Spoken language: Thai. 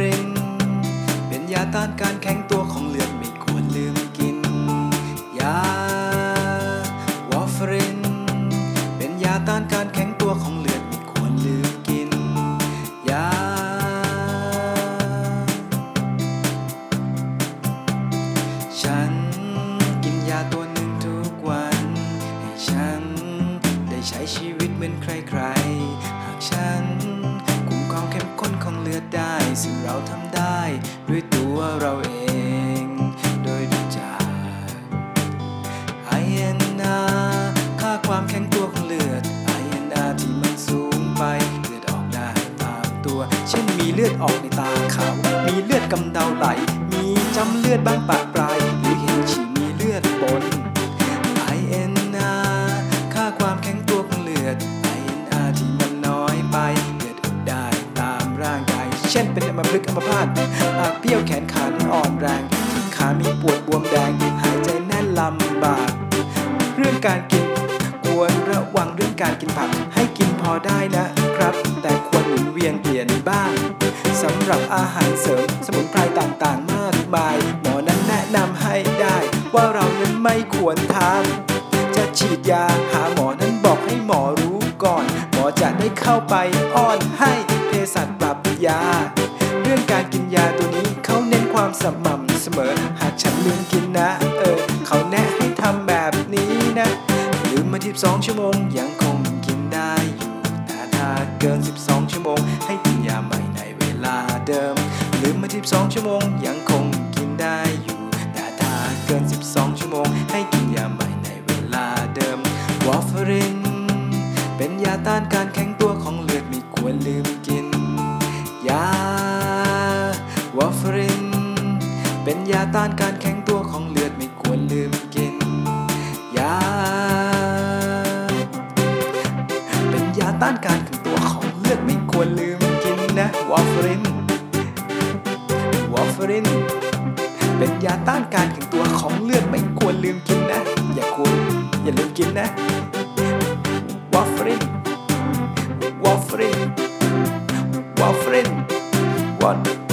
รินเป็นยาต้านการแข็งตัวของเลือด ตัว เช่นมีเลือดออกในตาขาว มีเลือดกำเดาไหล มีจำเลือดบ้างปะปลาย หรือเห็นฉี่มีเลือดปน INR ค่าความแข็งตัวของเลือด INR ที่มันน้อยไป เลือดออกได้ตามร่างกาย เช่นเป็นอัมพฤกษ์อัมพาตอาจเปี้ยวแขนขาอ่อนแรงขามีปวดบวมแดง การกินผักให้กินพอได้นะครับ แต่ควรหมุนเวียนเปลี่ยนบ้างสำหรับอาหารเสริมสมุนไพรต่างๆ มากมาย หมอนั้นแนะนำให้ได้ ว่าเรานั้นไม่ควรทำจะฉีดยาหาหมอนั้นบอกให้หมอรู้ก่อน หมอจะได้เข้าไปอ้อนให้เภสัชปรับยา เรื่องการกินยาตัวนี้เขาเน้นความสม่ำเสมอ หากฉันลืมกินนะ เออ เขาแนะให้ทำแบบนี้นะ ลืมมา12ชั่วโมงยัง 12 ชั่วโมง ให้กินยาใหม่ในเวลาเดิม ลืมมา 12 ชั่วโมง ยังคงกินได้อยู่ แต่ถ้าเกิน 12 ชั่วโมง ให้กินยาใหม่ในเวลาเดิมวอฟเฟอรินเป็นยาต้านการแข็งตัวของเลือดไม่ควรลืมกิน ยาวอฟเฟอรินเป็นยาต้านการแข็งตัวของเลือดไม่ควรลืมกิน ยา เป็นยาต้านการ ไม่ควรลืมกินนะ warfarin warfarin เป็นยาต้านการแข็งตัวของเลือดไม่ควรลืมกินนะ อย่าควรอย่าลืมกินนะวอลฟรินวอลฟรินวอลฟรินวอร์